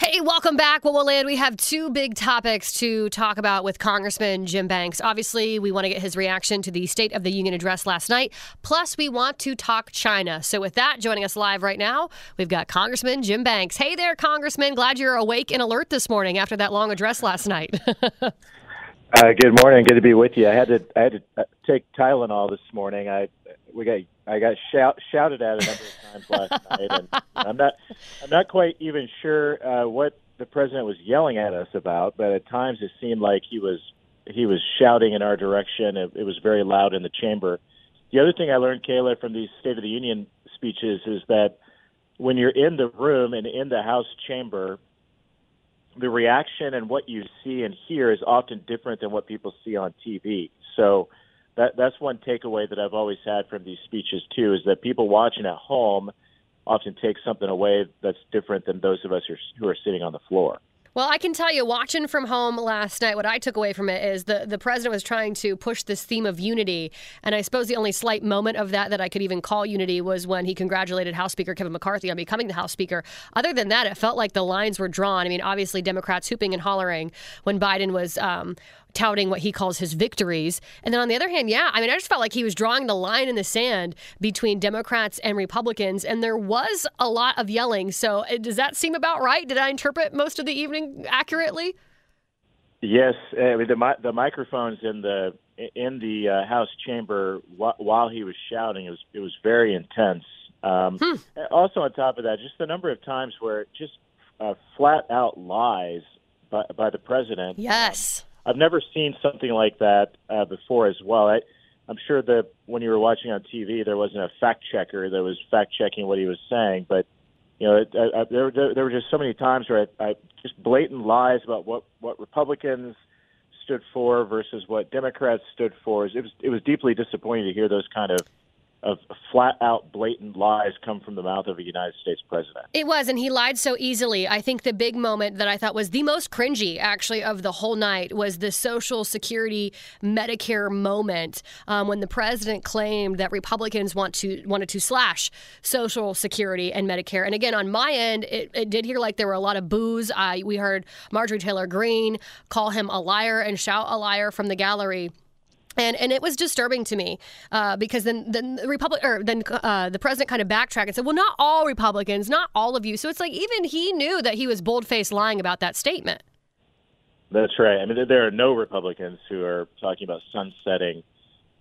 Hey, welcome back. Well, we'll land. We have two big topics to talk about with Congressman Jim Banks. Obviously, we want to get his reaction to the State of the Union address last night. Plus, we want to talk China. So, with that, joining us live right now, we've got Congressman Jim Banks. Hey there, Congressman. Glad you're awake and alert this morning after that long address last night. uh, good morning. Good to be with you. I had to I had to uh, take Tylenol this morning. I we got I got shout, shouted at a number of times last night, and I'm not I'm not quite even sure uh, what the president was yelling at us about, but at times it seemed like he was he was shouting in our direction. It, it was very loud in the chamber. The other thing I learned, Kayla, from these State of the Union speeches is that when you're in the room and in the House chamber, the reaction and what you see and hear is often different than what people see on TV. So that that's one takeaway that I've always had from these speeches too is that people watching at home often take something away that's different than those of us who are, who are sitting on the floor. Well, I can tell you, watching from home last night, what I took away from it is the, the president was trying to push this theme of unity. And I suppose the only slight moment of that that I could even call unity was when he congratulated House Speaker Kevin McCarthy on becoming the House Speaker. Other than that, it felt like the lines were drawn. I mean, obviously, Democrats hooping and hollering when Biden was um, touting what he calls his victories. And then on the other hand, yeah, I mean, I just felt like he was drawing the line in the sand between Democrats and Republicans, and there was a lot of yelling. So uh, does that seem about right? Did I interpret most of the evening accurately? Yes, I mean the the microphones in the in the uh, House chamber while he was shouting it was it was very intense. Um, hmm. Also, on top of that, just the number of times where just uh, flat out lies by, by the president. Yes. Um, I've never seen something like that uh, before as well. I, I'm sure that when you were watching on TV, there wasn't a fact checker that was fact checking what he was saying, but you know, it, I, I, there, there, there were just so many times where I, I just blatant lies about what what Republicans stood for versus what Democrats stood for. It was it was deeply disappointing to hear those kind of of flat out blatant lies come from the mouth of a United States president. It was, and he lied so easily. I think the big moment that I thought was the most cringy, actually, of the whole night was the Social Security Medicare moment um, when the president claimed that Republicans want to wanted to slash Social Security and Medicare. And again, on my end, it, it did hear like there were a lot of boos. Uh, we heard Marjorie Taylor Greene call him a liar and shout a liar from the gallery and and it was disturbing to me uh, because then then the Republic or then uh, the president kind of backtracked and said, "Well, not all Republicans, not all of you." So it's like even he knew that he was bold faced lying about that statement. That's right. I mean, there are no Republicans who are talking about sunsetting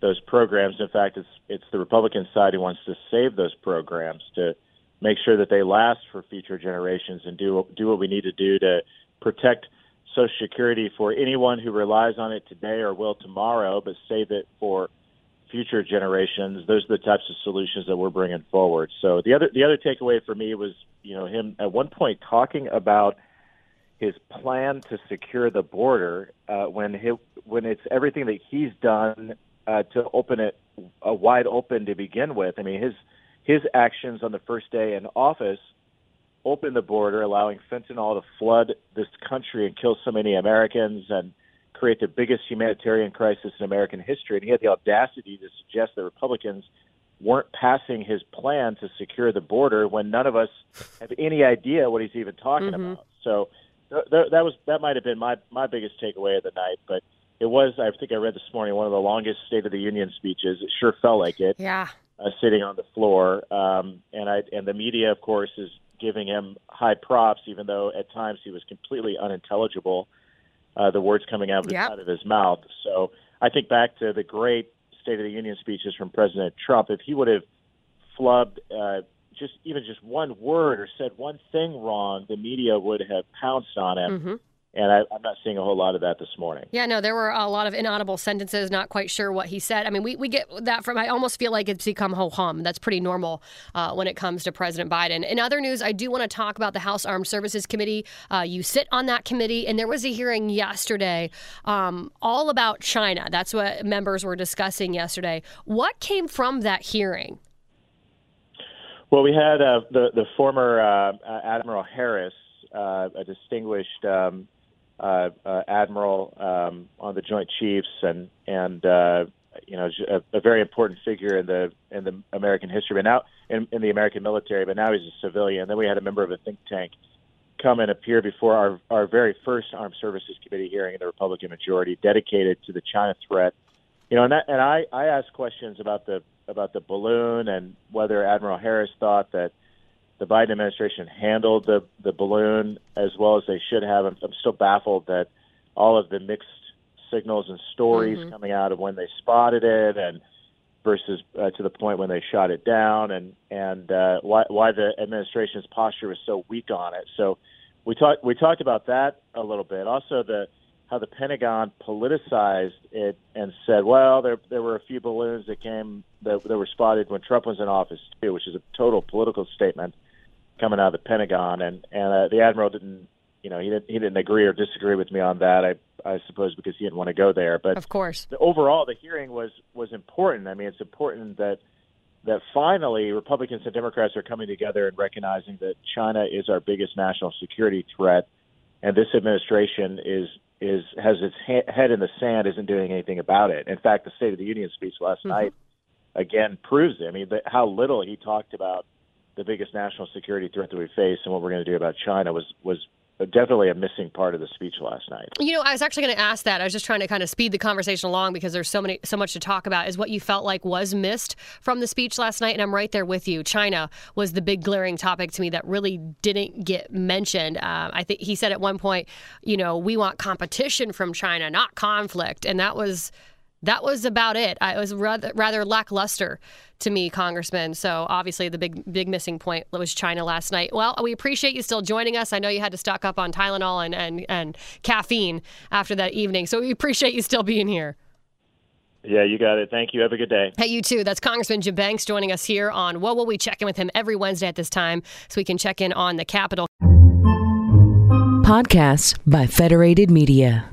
those programs. In fact, it's it's the Republican side who wants to save those programs to make sure that they last for future generations and do do what we need to do to protect Social Security for anyone who relies on it today or will tomorrow, but save it for future generations. Those are the types of solutions that we're bringing forward. So the other the other takeaway for me was you know him at one point talking about his plan to secure the border uh, when he, when it's everything that he's done uh, to open it uh, wide open to begin with. I mean his his actions on the first day in office open the border, allowing fentanyl to flood this country and kill so many Americans and create the biggest humanitarian crisis in American history. And he had the audacity to suggest that Republicans weren't passing his plan to secure the border when none of us have any idea what he's even talking mm-hmm. about. So th- th- that was that might have been my my biggest takeaway of the night, but it was I think I read this morning one of the longest State of the Union speeches. It sure felt like it. Yeah. Uh, sitting on the floor, um, and I and the media, of course, is giving him high props, even though at times he was completely unintelligible, uh, the words coming out of, yep. out of his mouth. So I think back to the great State of the Union speeches from President Trump. If he would have flubbed uh, just even just one word or said one thing wrong, the media would have pounced on him. Mm-hmm and I, am not seeing a whole lot of that this morning. Yeah, no, there were a lot of inaudible sentences, not quite sure what he said. I mean, we, we get that from, I almost feel like it's become ho hum. That's pretty normal uh, when it comes to President Biden. In other news, I do want to talk about the House Armed Services Committee. Uh, you sit on that committee, and there was a hearing yesterday um, all about China. That's what members were discussing yesterday. What came from that hearing? Well, we had uh, the, the former uh, Admiral Harris. Uh, a distinguished um, uh, uh, admiral um, on the Joint Chiefs, and and uh, you know a, a very important figure in the in the American history, but now in, in the American military. But now he's a civilian. Then we had a member of a think tank come and appear before our, our very first Armed Services Committee hearing in the Republican majority, dedicated to the China threat. You know, and, that, and I, I asked questions about the about the balloon and whether Admiral Harris thought that the Biden administration handled the the balloon as well as they should have. I'm, I'm still baffled that all of the mixed signals and stories mm-hmm. coming out of when they spotted it and versus uh, to the point when they shot it down and and uh, why why the administration's posture was so weak on it. So we talked we talked about that a little bit. Also the how the Pentagon politicized it and said, well, there there were a few balloons that came that, that were spotted when Trump was in office too, which is a total political statement coming out of the Pentagon. And and uh, the admiral didn't you know, he didn't he didn't agree or disagree with me on that. I I suppose because he didn't want to go there. But of course, the, overall, the hearing was was important. I mean, it's important that that finally Republicans and Democrats are coming together and recognizing that China is our biggest national security threat, and this administration is is has its ha- head in the sand, isn't doing anything about it. In fact, the State of the Union speech last mm-hmm. night again proves it. I mean, the, how little he talked about the biggest national security threat that we face and what we're going to do about China was was definitely a missing part of the speech last night. You know, I was actually going to ask that. I was just trying to kind of speed the conversation along because there's so many, so much to talk about. Is what you felt like was missed from the speech last night, and I'm right there with you. China was the big glaring topic to me that really didn't get mentioned. Uh, I think he said at one point, you know, we want competition from China, not conflict, and that was that was about it. I, it was rather, rather lackluster to me, Congressman. So obviously, the big big missing point was China last night. Well, we appreciate you still joining us. I know you had to stock up on Tylenol and and, and caffeine after that evening, so we appreciate you still being here. Yeah, you got it. Thank you. Have a good day. Hey, you too. That's Congressman Jim Banks joining us here on WOWO We check in with him every Wednesday at this time so we can check in on the Capitol. Podcasts by Federated Media.